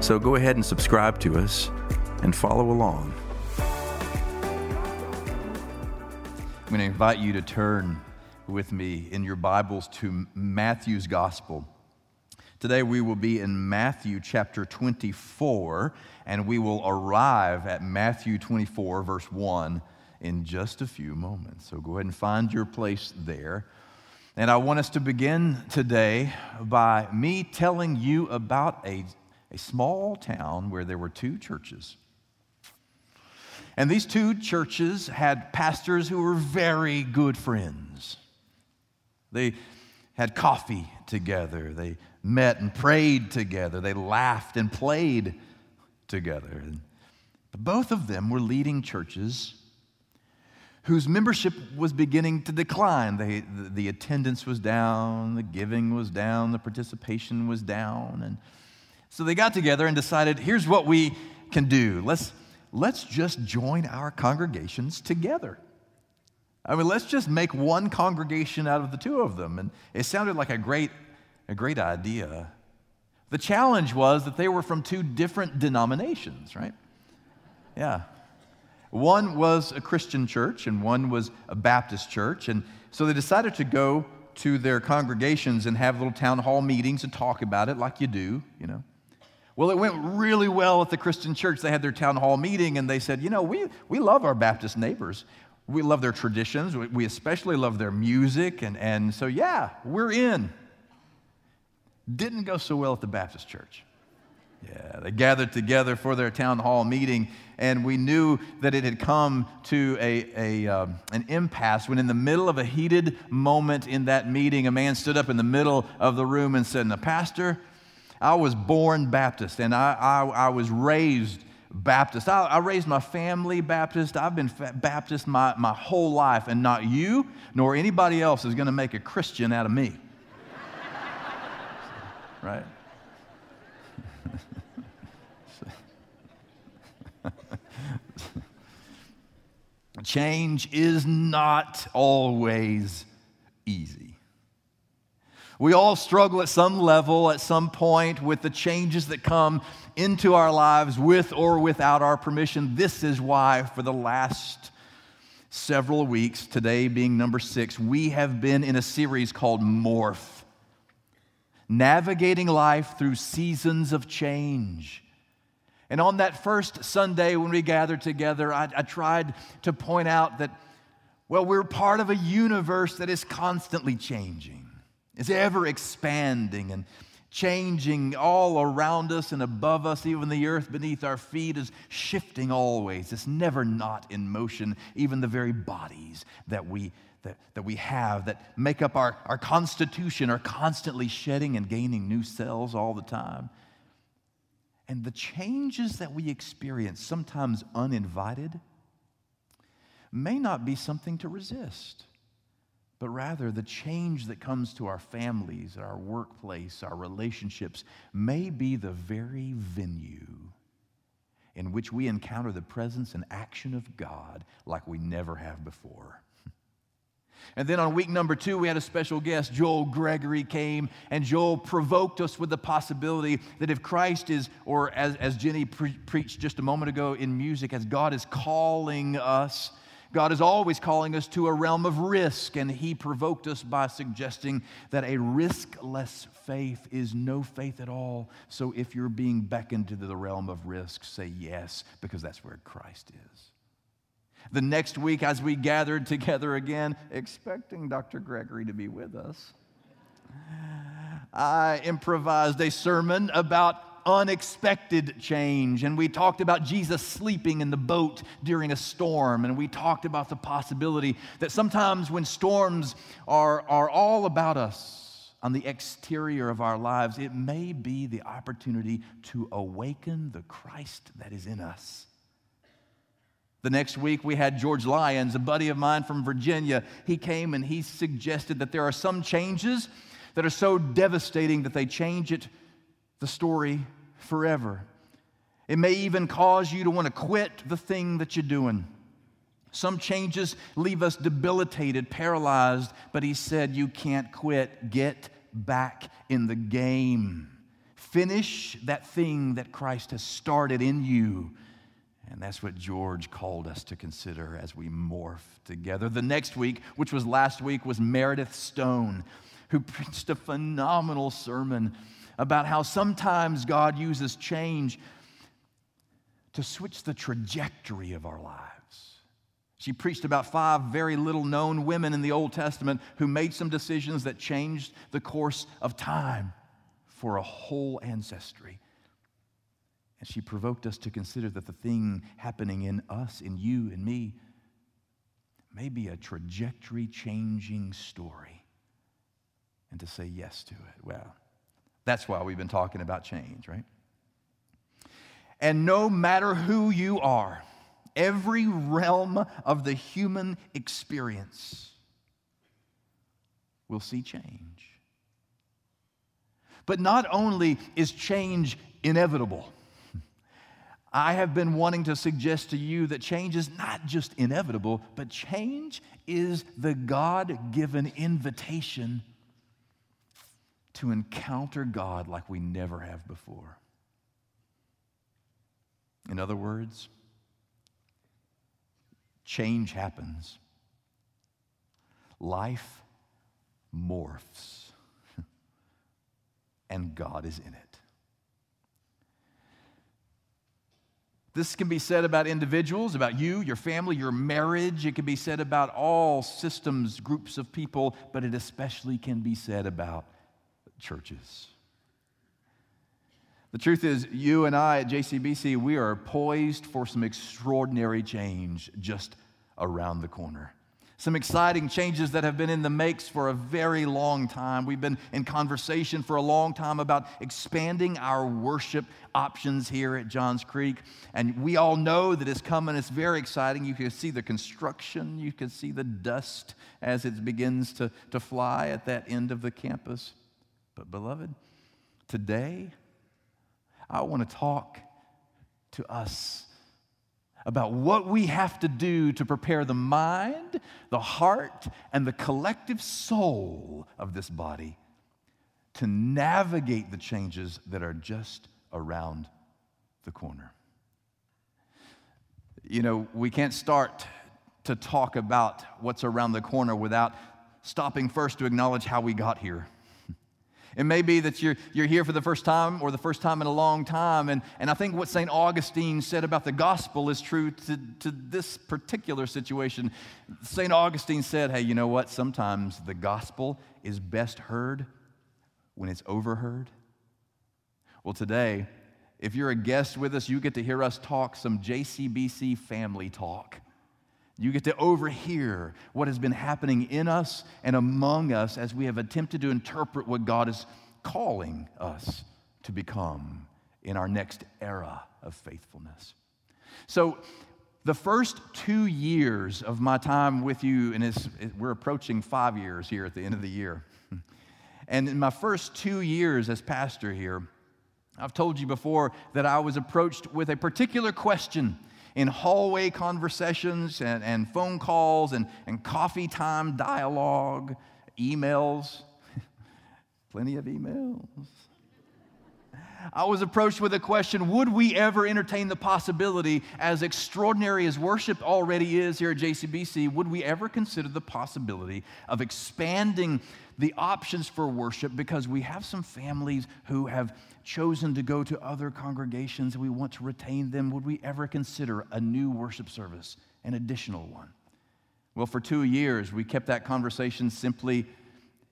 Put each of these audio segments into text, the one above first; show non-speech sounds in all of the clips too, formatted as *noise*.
So go ahead and subscribe to us and follow along. I'm going to invite you to turn with me in your Bibles to Matthew's Gospel. Today we will be in Matthew chapter 24, and we will arrive at Matthew 24, verse 1, in just a few moments. So go ahead and find your place there. And I want us to begin today by me telling you about a, a small town where there were two churches. And these two churches had pastors who were very good friends. They had coffee together, they met and prayed together, they laughed and played together. But both of them were leading churches whose membership was beginning to decline. They, the, the, attendance was down, the giving was down, the participation was down. And so they got together and decided here's what we can do. Let's, let's just join our congregations together. I mean, let's just make one congregation out of the two of them. And it sounded like a great, a great idea. The challenge was that they were from two different denominations, right? Yeah. One was a Christian church and one was a Baptist church. And so they decided to go to their congregations and have little town hall meetings and talk about it like you do, you know. Well, it went really well at the Christian church. They had their town hall meeting and they said, you know, we, we love our Baptist neighbors. We love their traditions. We especially love their music. And, and so, yeah, we're in. Didn't go so well at the Baptist church. Yeah, they gathered together for their town hall meeting, and we knew that it had come to a, a, um, an impasse when, in the middle of a heated moment in that meeting, a man stood up in the middle of the room and said, Now, Pastor, I was born Baptist, and I, I, I was raised Baptist. I, I, raised my family Baptist. I've been Baptist my, my whole life, and not you nor anybody else is going to make a Christian out of me. *laughs* right? *laughs* Change is not always easy. We all struggle at some level, at some point, with the changes that come into our lives with or without our permission. This is why, for the last several weeks, today being number six, we have been in a series called Morph Navigating Life Through Seasons of Change. And on that first Sunday when we gathered together, I, I tried to point out that, well, we're part of a universe that is constantly changing. It's ever expanding and changing all around us and above us. Even the earth beneath our feet is shifting always. It's never not in motion. Even the very bodies that we, that, that we have that make up our, our constitution are constantly shedding and gaining new cells all the time. And the changes that we experience, sometimes uninvited, may not be something to resist but rather the change that comes to our families, our workplace, our relationships may be the very venue in which we encounter the presence and action of God like we never have before. *laughs* And then on week number two, we had a special guest. Joel Gregory came, and Joel provoked us with the possibility that if Christ is, or as, as Jenny pre- preached just a moment ago in music, as God is calling us God is always calling us to a realm of risk, and He provoked us by suggesting that a riskless faith is no faith at all. So if you're being beckoned to the realm of risk, say yes, because that's where Christ is. The next week, as we gathered together again, expecting Dr. Gregory to be with us, I improvised a sermon about unexpected change. And we talked about Jesus sleeping in the boat during a storm. And we talked about the possibility that sometimes when storms are, are all about us, on the exterior of our lives, it may be the opportunity to awaken the Christ that is in us. The next week, we had George Lyons, a buddy of mine from Virginia. He came and he suggested that there are some changes that are so devastating that they change it, the story forever. It may even cause you to want to quit the thing that you're doing. Some changes leave us debilitated, paralyzed, but he said, You can't quit. Get back in the game. Finish that thing that Christ has started in you. And that's what George called us to consider as we morph together. The next week, which was last week, was Meredith Stone, who preached a phenomenal sermon about how sometimes God uses change to switch the trajectory of our lives. She preached about five very little known women in the Old Testament who made some decisions that changed the course of time for a whole ancestry. And she provoked us to consider that the thing happening in us, in you, in me, may be a trajectory changing story. And to say yes to it. Well, that's why we've been talking about change, right? And no matter who you are, every realm of the human experience will see change. But not only is change inevitable, I have been wanting to suggest to you that change is not just inevitable, but change is the God given invitation to encounter God like we never have before. In other words, change happens, life morphs, *laughs* and God is in it. This can be said about individuals, about you, your family, your marriage. It can be said about all systems, groups of people, but it especially can be said about churches. The truth is, you and I at JCBC, we are poised for some extraordinary change just around the corner. Some exciting changes that have been in the makes for a very long time. We've been in conversation for a long time about expanding our worship options here at Johns Creek. And we all know that it's coming. It's very exciting. You can see the construction, you can see the dust as it begins to, to fly at that end of the campus. But, beloved, today I want to talk to us about what we have to do to prepare the mind, the heart, and the collective soul of this body to navigate the changes that are just around the corner. You know, we can't start to talk about what's around the corner without stopping first to acknowledge how we got here. It may be that you're, you're here for the first time or the first time in a long time. And, and I think what St. Augustine said about the gospel is true to, to this particular situation. St. Augustine said, hey, you know what? Sometimes the gospel is best heard when it's overheard. Well, today, if you're a guest with us, you get to hear us talk some JCBC family talk. You get to overhear what has been happening in us and among us as we have attempted to interpret what God is calling us to become in our next era of faithfulness. So, the first two years of my time with you, and we're approaching five years here at the end of the year. *laughs* And in my first two years as pastor here, I've told you before that I was approached with a particular question in hallway conversations and, and phone calls and, and coffee time dialogue, emails, *laughs* plenty of emails. I was approached with a question Would we ever entertain the possibility, as extraordinary as worship already is here at JCBC, would we ever consider the possibility of expanding the options for worship because we have some families who have chosen to go to other congregations and we want to retain them. Would we ever consider a new worship service, an additional one? Well, for two years, we kept that conversation simply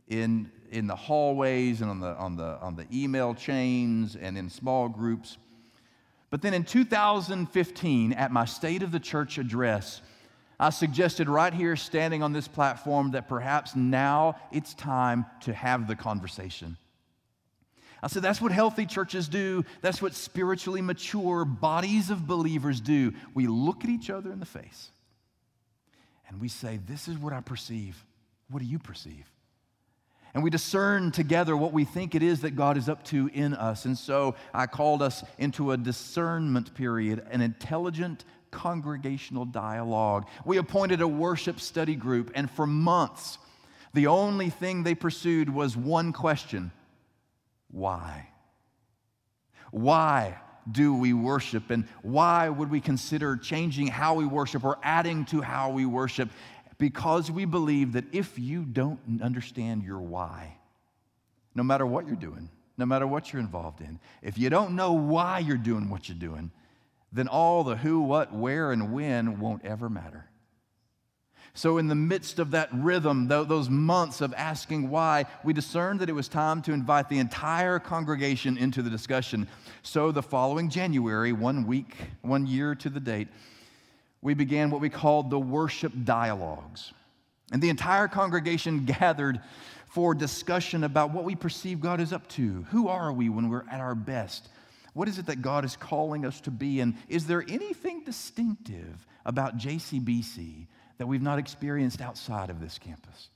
in, in the hallways and on the, on, the, on the email chains and in small groups. But then in 2015, at my State of the Church address, I suggested right here, standing on this platform, that perhaps now it's time to have the conversation. I said, that's what healthy churches do. That's what spiritually mature bodies of believers do. We look at each other in the face and we say, This is what I perceive. What do you perceive? And we discern together what we think it is that God is up to in us. And so I called us into a discernment period, an intelligent congregational dialogue. We appointed a worship study group, and for months, the only thing they pursued was one question why? Why do we worship? And why would we consider changing how we worship or adding to how we worship? Because we believe that if you don't understand your why, no matter what you're doing, no matter what you're involved in, if you don't know why you're doing what you're doing, then all the who, what, where, and when won't ever matter. So, in the midst of that rhythm, those months of asking why, we discerned that it was time to invite the entire congregation into the discussion. So, the following January, one week, one year to the date, we began what we called the worship dialogues. And the entire congregation *laughs* gathered for discussion about what we perceive God is up to. Who are we when we're at our best? What is it that God is calling us to be? And is there anything distinctive about JCBC that we've not experienced outside of this campus.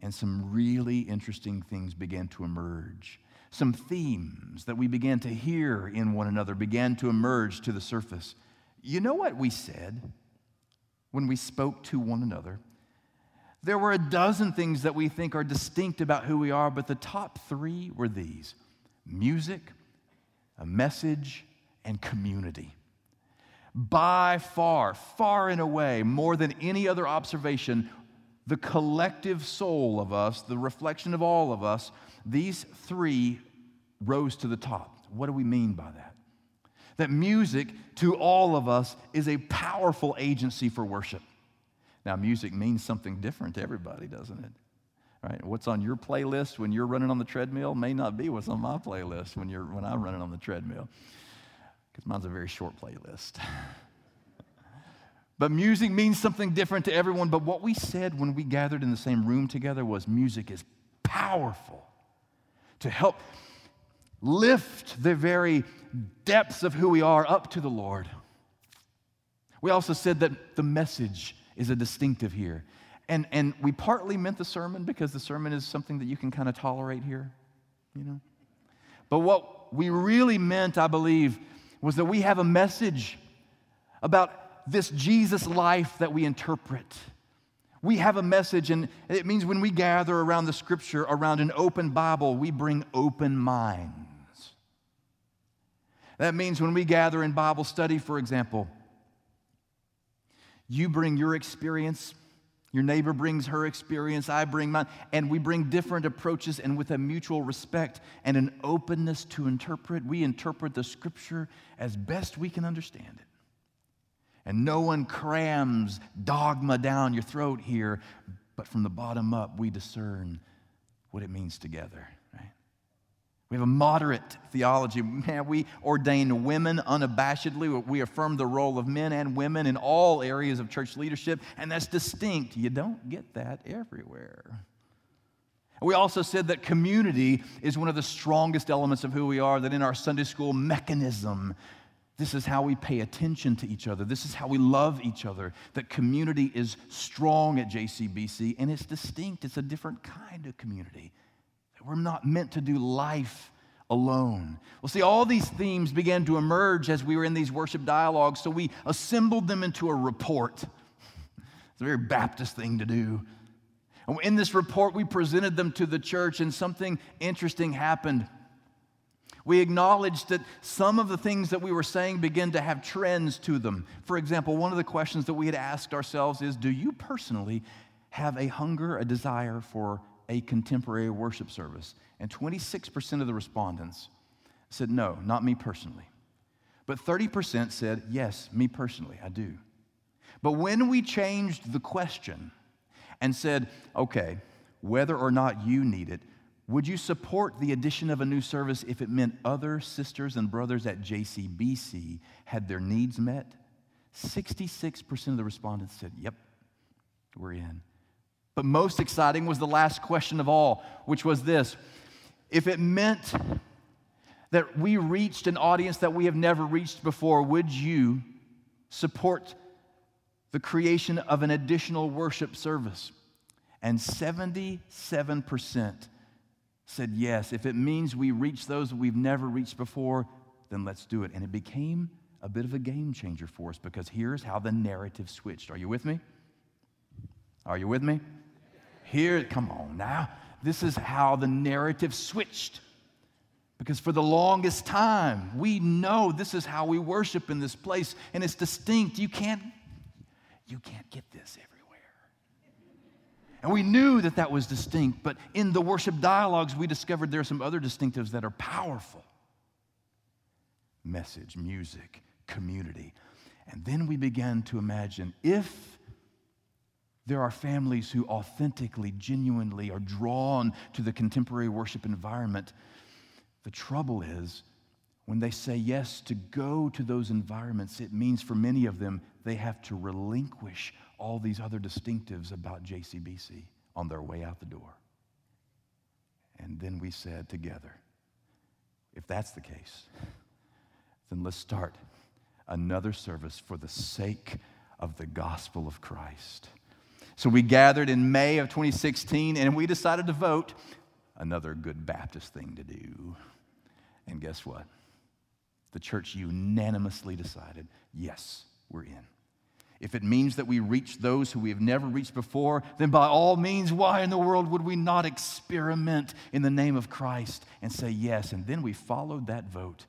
And some really interesting things began to emerge. Some themes that we began to hear in one another began to emerge to the surface. You know what we said when we spoke to one another? There were a dozen things that we think are distinct about who we are, but the top three were these music, a message, and community by far, far and away, more than any other observation, the collective soul of us, the reflection of all of us, these three rose to the top. What do we mean by that? That music to all of us is a powerful agency for worship. Now, music means something different to everybody, doesn't it? Right? What's on your playlist when you're running on the treadmill may not be what's on my playlist when, you're, when I'm running on the treadmill because mine's a very short playlist. but music means something different to everyone. But what we said when we gathered in the same room together was music is powerful to help lift the very depths of who we are up to the Lord. We also said that the message is a distinctive here. And, and we partly meant the sermon because the sermon is something that you can kind of tolerate here, you know. But what we really meant, I believe, was that we have a message about this Jesus life that we interpret. We have a message, and it means when we gather around the scripture, around an open Bible, we bring open minds. That means when we gather in Bible study, for example, you bring your experience, your neighbor brings her experience, I bring mine, and we bring different approaches, and with a mutual respect and an openness to interpret, we interpret the scripture as best we can understand it. And no one crams dogma down your throat here, but from the bottom up, we discern what it means together. We have a moderate theology. Man, we ordain women unabashedly. We affirm the role of men and women in all areas of church leadership, and that's distinct. You don't get that everywhere. We also said that community is one of the strongest elements of who we are, that in our Sunday school mechanism, this is how we pay attention to each other. This is how we love each other. That community is strong at JCBC and it's distinct. It's a different kind of community. We're not meant to do life alone. Well, see, all these themes began to emerge as we were in these worship dialogues, so we assembled them into a report. *laughs* It's a very Baptist thing to do. And in this report, we presented them to the church, and something interesting happened. We acknowledged that some of the things that we were saying began to have trends to them. For example, one of the questions that we had asked ourselves is Do you personally have a hunger, a desire for a contemporary worship service? And 26% of the respondents said, no, not me personally. But 30% said, yes, me personally, I do. But when we changed the question and said, okay, whether or not you need it, would you support the addition of a new service if it meant other sisters and brothers at JCBC had their needs met? 66% of the respondents said, yep, we're in. But most exciting was the last question of all, which was this If it meant that we reached an audience that we have never reached before, would you support the creation of an additional worship service? And 77% said yes. If it means we reach those we've never reached before, then let's do it. And it became a bit of a game changer for us because here's how the narrative switched. Are you with me? Are you with me? Here, come on now. This is how the narrative switched. Because for the longest time, we know this is how we worship in this place, and it's distinct. You can't, you can't get this everywhere. And we knew that that was distinct, but in the worship dialogues, we discovered there are some other distinctives that are powerful message, music, community. And then we began to imagine if there are families who authentically, genuinely are drawn to the contemporary worship environment, the trouble is when they say yes to go to those environments, it means for many of them they have to relinquish all these other distinctives about JCBC on their way out the door. And then we said together, if that's the case, then let's start another service for the sake of the gospel of Christ. So we gathered in May of 2016 and we decided to vote another good Baptist thing to do. And guess what? The church unanimously decided yes, we're in. If it means that we reach those who we have never reached before, then by all means, why in the world would we not experiment in the name of Christ and say yes? And then we followed that vote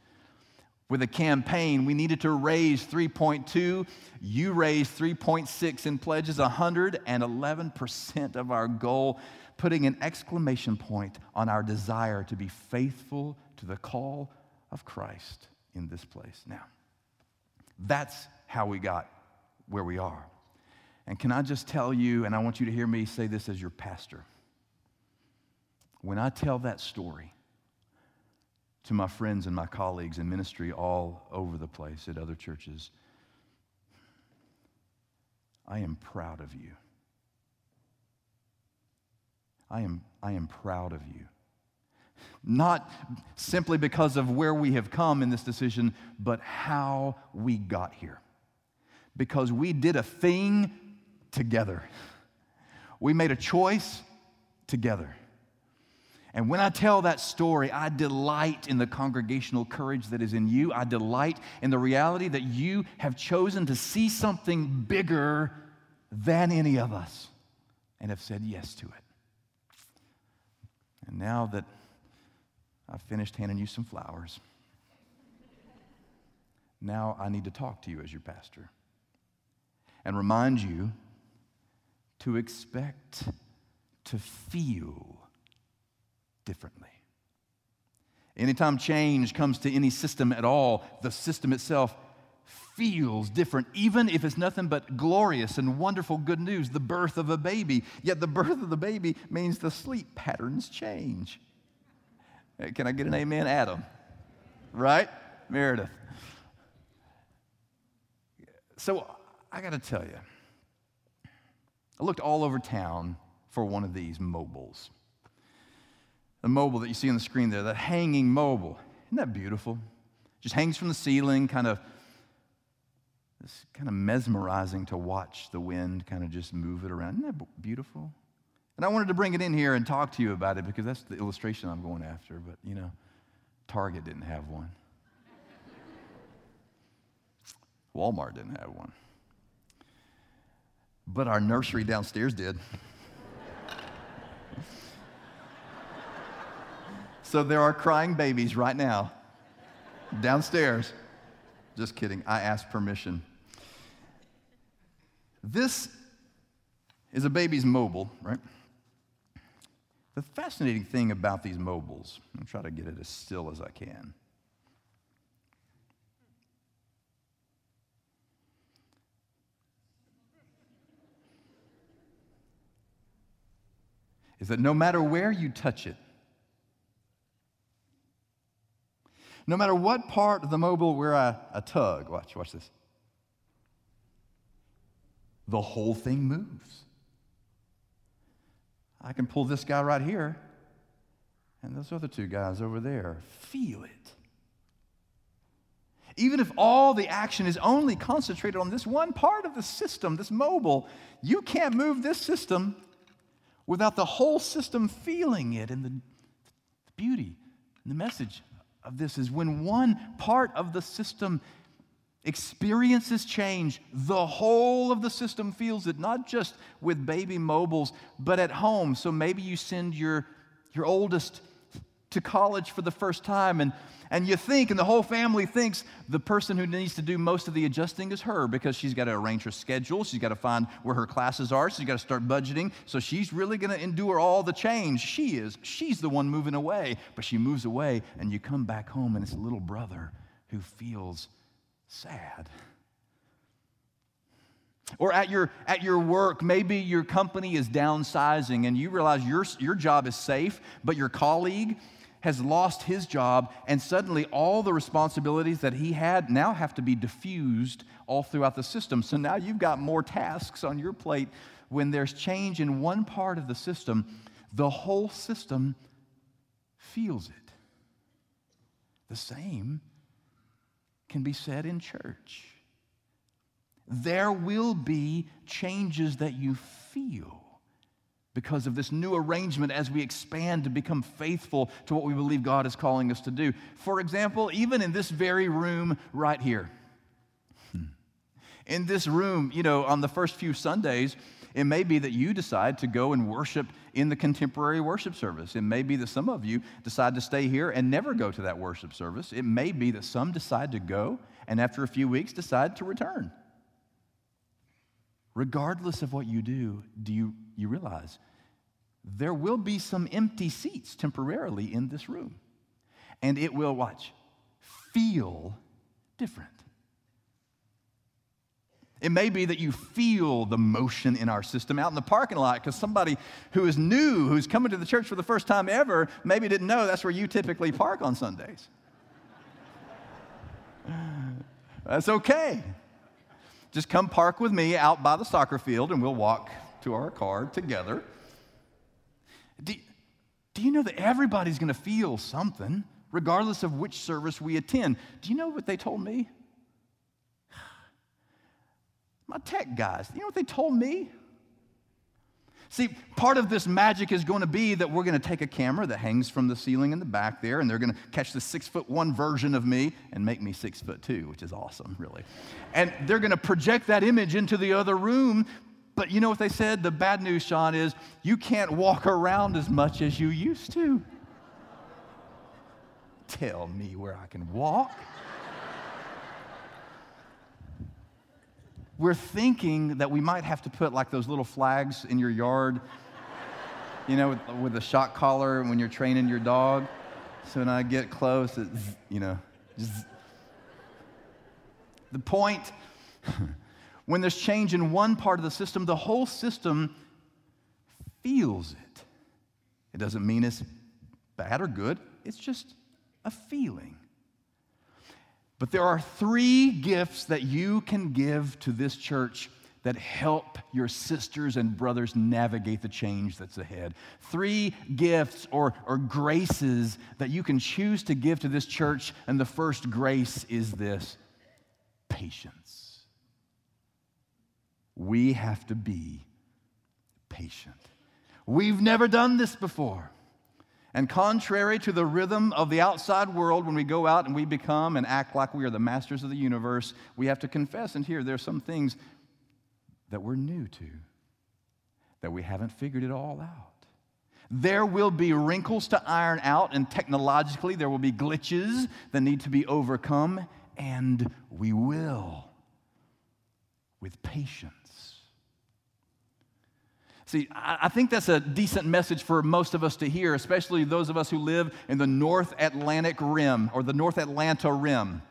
with a campaign. We needed to raise 3.2. You raised 3.6 in pledges, 111% of our goal, putting an exclamation point on our desire to be faithful to the call of Christ in this place. Now, that's how we got where we are. And can I just tell you, and I want you to hear me say this as your pastor. When I tell that story to my friends and my colleagues in ministry all over the place at other churches, I am proud of you. I am, I am proud of you. Not simply because of where we have come in this decision, but how we got here because we did a thing together. We made a choice together. And when I tell that story, I delight in the congregational courage that is in you. I delight in the reality that you have chosen to see something bigger than any of us and have said yes to it. And now that I've finished handing you some flowers, now I need to talk to you as your pastor and remind you to expect to feel differently. Anytime change comes to any system at all, the system itself feels different, even if it's nothing but glorious and wonderful good news, the birth of a baby. Yet the birth of the baby means the sleep patterns change. Can I get an amen, Adam? Right? Meredith. So I got to tell you, I looked all over town for one of these mobiles. The mobile that you see on the screen there, that hanging mobile. Isn't that beautiful? Just hangs from the ceiling, kind of it's kind of mesmerizing to watch the wind kind of just move it around. Isn't that beautiful? And I wanted to bring it in here and talk to you about it because that's the illustration I'm going after. But, you know, Target didn't have one, Walmart didn't have one. But our nursery downstairs did. So there are crying babies right now downstairs. Just kidding. I asked permission. This is a baby's mobile, right? The fascinating thing about these mobiles, I'm try to get it as still as I can. is that no matter where you touch it, no matter what part of the mobile where I, I tug, watch, watch this, the whole thing moves. I can pull this guy right here and those other two guys over there. Feel it. Even if all the action is only concentrated on this one part of the system, this mobile, you can't move this system without the whole system feeling it. And the, the beauty and the message of this is when one part of the system experiences change, the whole of the system feels it, not just with baby mobiles, but at home. So maybe you send your, your oldest to college for the first time and and you think, and the whole family thinks, the person who needs to do most of the adjusting is her because she's got to arrange her schedule. She's got to find where her classes are. She's got to start budgeting. So she's really going to endure all the change. She is. She's the one moving away. But she moves away, and you come back home, and it's a little brother who feels sad. Or at your, at your work, maybe your company is downsizing and you realize your, your job is safe, but your colleague has lost his job, and suddenly all the responsibilities that he had now have to be diffused all throughout the system. So now you've got more tasks on your plate. When there's change in one part of the system, the whole system feels it. The same can be said in church. There will be changes that you feel because of this new arrangement as we expand to become faithful to what we believe God is calling us to do. For example, even in this very room right here, in this room, you know, on the first few Sundays, it may be that you decide to go and worship in the contemporary worship service. It may be that some of you decide to stay here and never go to that worship service. It may be that some decide to go and after a few weeks decide to return. Regardless of what you do, do you, you realize there will be some empty seats temporarily in this room. And it will, watch, feel different. It may be that you feel the motion in our system out in the parking lot because somebody who is new, who's coming to the church for the first time ever, maybe didn't know that's where you typically park on Sundays. *laughs* that's okay. Just come park with me out by the soccer field and we'll walk to our car together. Do, you know that everybody's going to feel something, regardless of which service we attend? Do you know what they told me? *sighs* My tech guys, you know what they told me? See, part of this magic is going to be that we're going to take a camera that hangs from the ceiling in the back there, and they're going to catch the six foot one version of me and make me six foot two, which is awesome, really. And they're going to project that image into the other room but you know what they said? The bad news, Sean, is you can't walk around as much as you used to. Tell me where I can walk. We're thinking that we might have to put like those little flags in your yard, you know, with, with a shock collar when you're training your dog. So when I get close, it's, you know, just. The point when there's change in one part of the system, the whole system feels it. It doesn't mean it's bad or good, it's just a feeling. But there are three gifts that you can give to this church that help your sisters and brothers navigate the change that's ahead. Three gifts or, or graces that you can choose to give to this church. And the first grace is this patience we have to be patient. We've never done this before. And contrary to the rhythm of the outside world, when we go out and we become and act like we are the masters of the universe, we have to confess and hear there are some things that we're new to, that we haven't figured it all out. There will be wrinkles to iron out, and technologically, there will be glitches that need to be overcome, and we will with patience. See, I think that's a decent message for most of us to hear, especially those of us who live in the North Atlantic Rim or the North Atlanta Rim.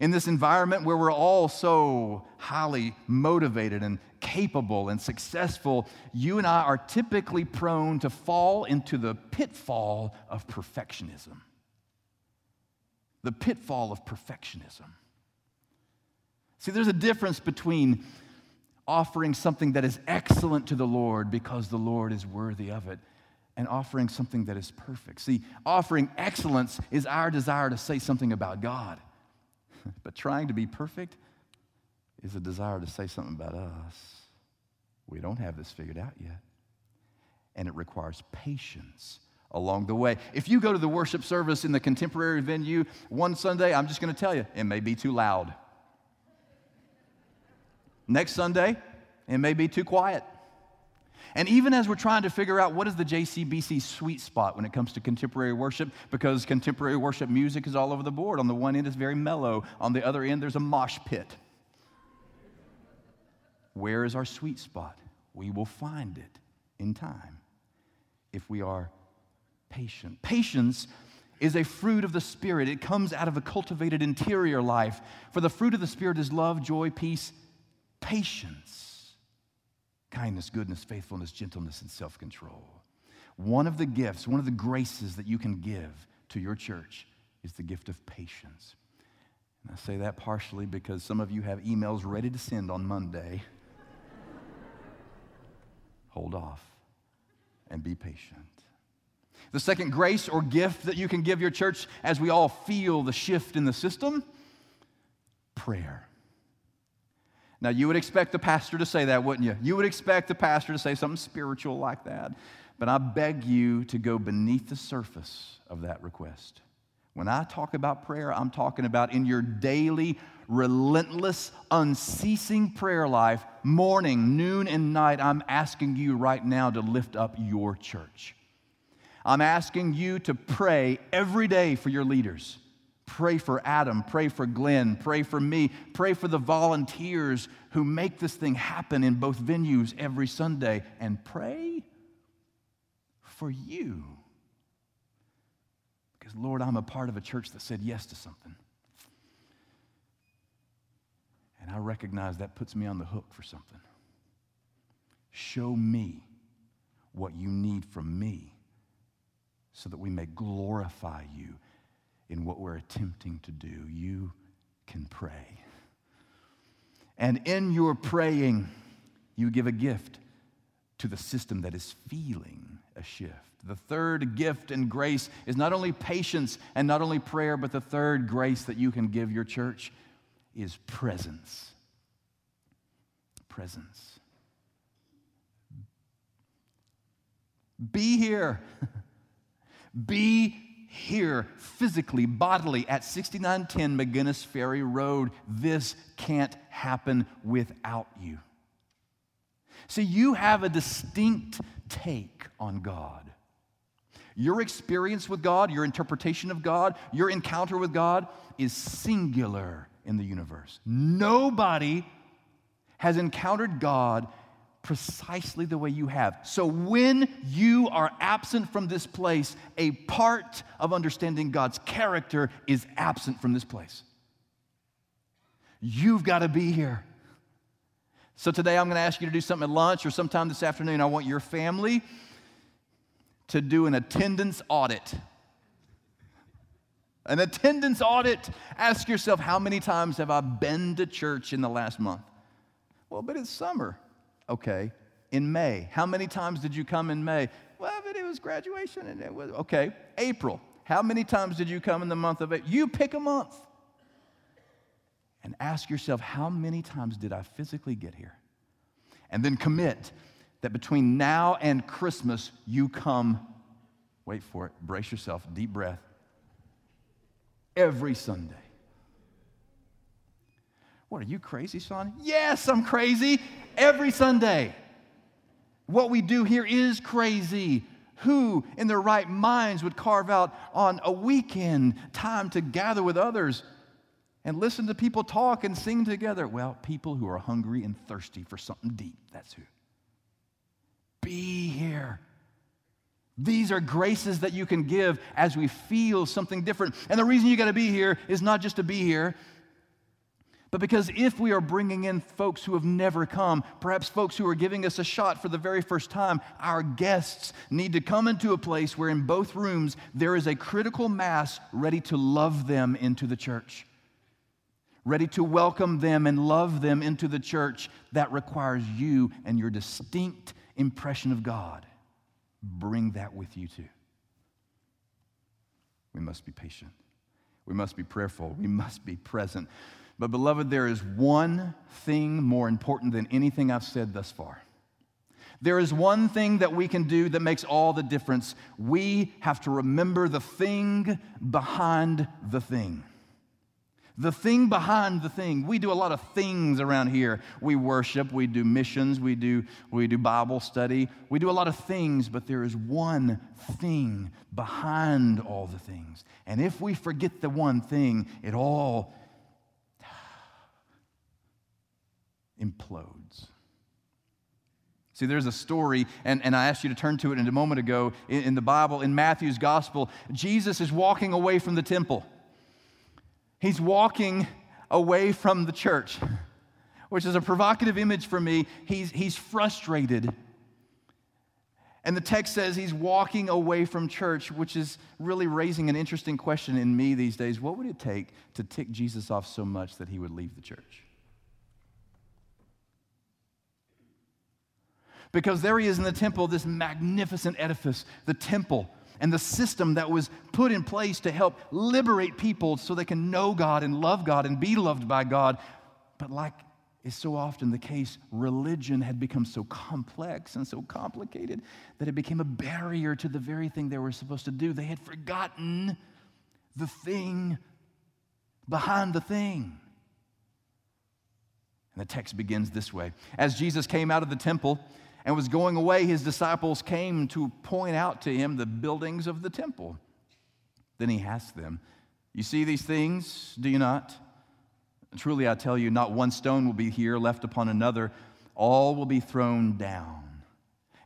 In this environment where we're all so highly motivated and capable and successful, you and I are typically prone to fall into the pitfall of perfectionism. The pitfall of perfectionism. See, there's a difference between offering something that is excellent to the Lord because the Lord is worthy of it, and offering something that is perfect. See, offering excellence is our desire to say something about God, *laughs* but trying to be perfect is a desire to say something about us. We don't have this figured out yet. And it requires patience along the way. If you go to the worship service in the contemporary venue one Sunday, I'm just going to tell you, it may be too loud. Next Sunday, it may be too quiet. And even as we're trying to figure out what is the JCBC sweet spot when it comes to contemporary worship, because contemporary worship music is all over the board. On the one end, it's very mellow, on the other end, there's a mosh pit. Where is our sweet spot? We will find it in time if we are patient. Patience is a fruit of the Spirit, it comes out of a cultivated interior life. For the fruit of the Spirit is love, joy, peace, patience, kindness, goodness, faithfulness, gentleness, and self control. One of the gifts, one of the graces that you can give to your church is the gift of patience. And I say that partially because some of you have emails ready to send on Monday. *laughs* Hold off and be patient. The second grace or gift that you can give your church as we all feel the shift in the system prayer. Now, you would expect the pastor to say that, wouldn't you? You would expect the pastor to say something spiritual like that. But I beg you to go beneath the surface of that request. When I talk about prayer, I'm talking about in your daily, relentless, unceasing prayer life, morning, noon, and night, I'm asking you right now to lift up your church. I'm asking you to pray every day for your leaders. Pray for Adam, pray for Glenn, pray for me, pray for the volunteers who make this thing happen in both venues every Sunday, and pray for you. Because, Lord, I'm a part of a church that said yes to something. And I recognize that puts me on the hook for something. Show me what you need from me so that we may glorify you in what we're attempting to do. You can pray. And in your praying, you give a gift to the system that is feeling a shift. The third gift and grace is not only patience and not only prayer, but the third grace that you can give your church is presence. Presence. Be here. *laughs* Be here physically, bodily at 6910 McGinnis Ferry Road. This can't happen without you. See, you have a distinct take on God. Your experience with God, your interpretation of God, your encounter with God is singular in the universe. Nobody has encountered God precisely the way you have. So when you are absent from this place, a part of understanding God's character is absent from this place. You've got to be here. So today I'm going to ask you to do something at lunch or sometime this afternoon. I want your family to do an attendance audit. An attendance audit. Ask yourself, how many times have I been to church in the last month? Well, but it's summer. Okay. In May. How many times did you come in May? Well, but it was graduation and it was, okay. April. How many times did you come in the month of April? You pick a month. And ask yourself, how many times did I physically get here? And then commit that between now and Christmas, you come, wait for it, brace yourself, deep breath, every Sunday. What, are you crazy, son? Yes, I'm crazy every Sunday. What we do here is crazy. Who in their right minds would carve out on a weekend time to gather with others and listen to people talk and sing together? Well, people who are hungry and thirsty for something deep. That's who. Be here. These are graces that you can give as we feel something different. And the reason you got to be here is not just to be here, but because if we are bringing in folks who have never come, perhaps folks who are giving us a shot for the very first time, our guests need to come into a place where in both rooms there is a critical mass ready to love them into the church, ready to welcome them and love them into the church, that requires you and your distinct impression of God. Bring that with you too. We must be patient. We must be prayerful. We must be present. But, beloved, there is one thing more important than anything I've said thus far. There is one thing that we can do that makes all the difference. We have to remember the thing behind the thing. The thing behind the thing. We do a lot of things around here. We worship, we do missions, we do, we do Bible study, we do a lot of things, but there is one thing behind all the things. And if we forget the one thing, it all implodes. See, there's a story, and, and I asked you to turn to it in a moment ago in, in the Bible, in Matthew's gospel. Jesus is walking away from the temple. He's walking away from the church, which is a provocative image for me. He's, he's frustrated. And the text says he's walking away from church, which is really raising an interesting question in me these days. What would it take to tick Jesus off so much that he would leave the church? Because there he is in the temple, this magnificent edifice, the temple and the system that was put in place to help liberate people so they can know God and love God and be loved by God. But like is so often the case, religion had become so complex and so complicated that it became a barrier to the very thing they were supposed to do. They had forgotten the thing behind the thing. And the text begins this way As Jesus came out of the temple, and was going away, his disciples came to point out to him the buildings of the temple. Then he asked them, You see these things, do you not? Truly, I tell you, not one stone will be here left upon another, all will be thrown down.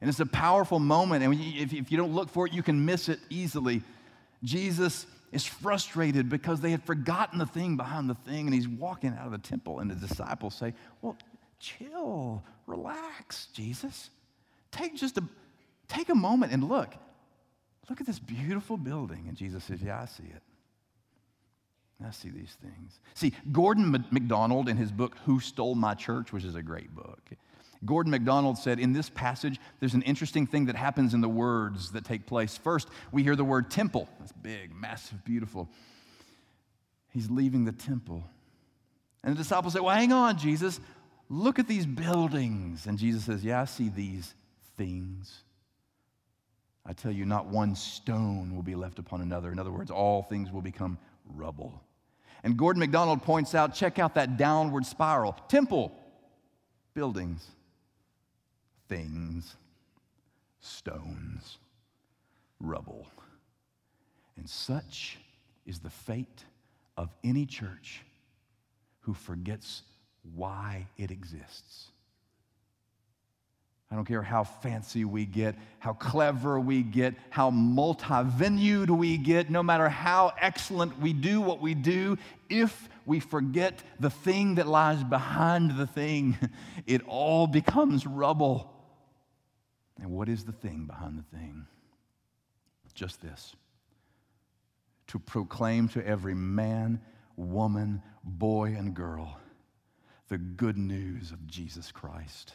And it's a powerful moment, and if you don't look for it, you can miss it easily. Jesus is frustrated because they had forgotten the thing behind the thing, and he's walking out of the temple, and the disciples say, Well, chill, relax, Jesus. Take just a take a moment and look. Look at this beautiful building. And Jesus says, Yeah, I see it. I see these things. See, Gordon MacDonald, in his book, Who Stole My Church, which is a great book, Gordon MacDonald said, In this passage, there's an interesting thing that happens in the words that take place. First, we hear the word temple. That's big, massive, beautiful. He's leaving the temple. And the disciples say, Well, hang on, Jesus. Look at these buildings. And Jesus says, Yeah, I see these things. I tell you, not one stone will be left upon another. In other words, all things will become rubble. And Gordon MacDonald points out check out that downward spiral temple, buildings, things, stones, rubble. And such is the fate of any church who forgets why it exists. I don't care how fancy we get, how clever we get, how multi venued we get, no matter how excellent we do what we do, if we forget the thing that lies behind the thing, *laughs* it all becomes rubble. And what is the thing behind the thing? Just this to proclaim to every man, woman, boy, and girl the good news of Jesus Christ.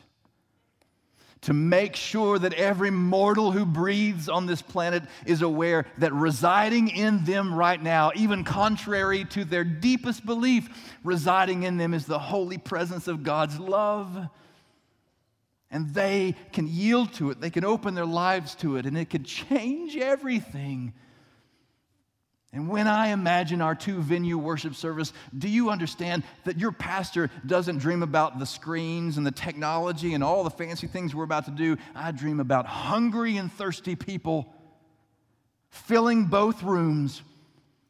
To make sure that every mortal who breathes on this planet is aware that residing in them right now, even contrary to their deepest belief, residing in them is the holy presence of God's love. And they can yield to it, they can open their lives to it, and it can change everything and when I imagine our two venue worship service, do you understand that your pastor doesn't dream about the screens and the technology and all the fancy things we're about to do? I dream about hungry and thirsty people filling both rooms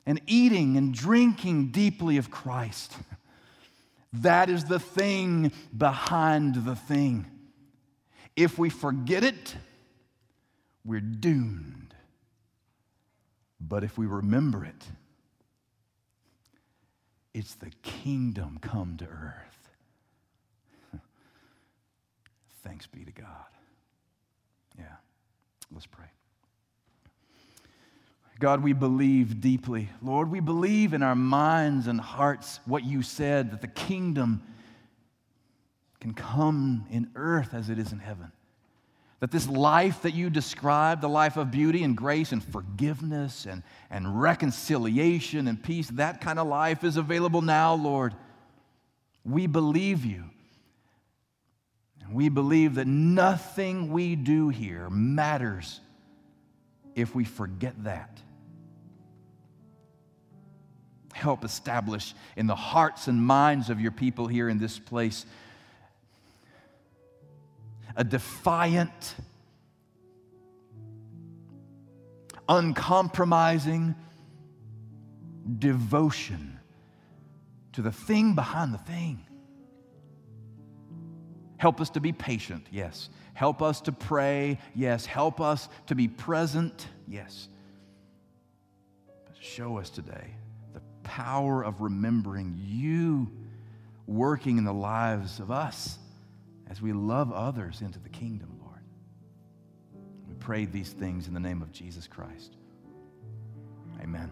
and eating and drinking deeply of Christ. That is the thing behind the thing. If we forget it, we're doomed. But if we remember it, it's the kingdom come to earth. *laughs* Thanks be to God. Yeah, let's pray. God, we believe deeply. Lord, we believe in our minds and hearts what you said that the kingdom can come in earth as it is in heaven. That this life that you describe, the life of beauty and grace and forgiveness and, and reconciliation and peace, that kind of life is available now, Lord. We believe you. We believe that nothing we do here matters if we forget that. Help establish in the hearts and minds of your people here in this place a defiant, uncompromising devotion to the thing behind the thing. Help us to be patient, yes. Help us to pray, yes. Help us to be present, yes. But show us today the power of remembering you working in the lives of us as we love others into the kingdom, Lord. We pray these things in the name of Jesus Christ. Amen.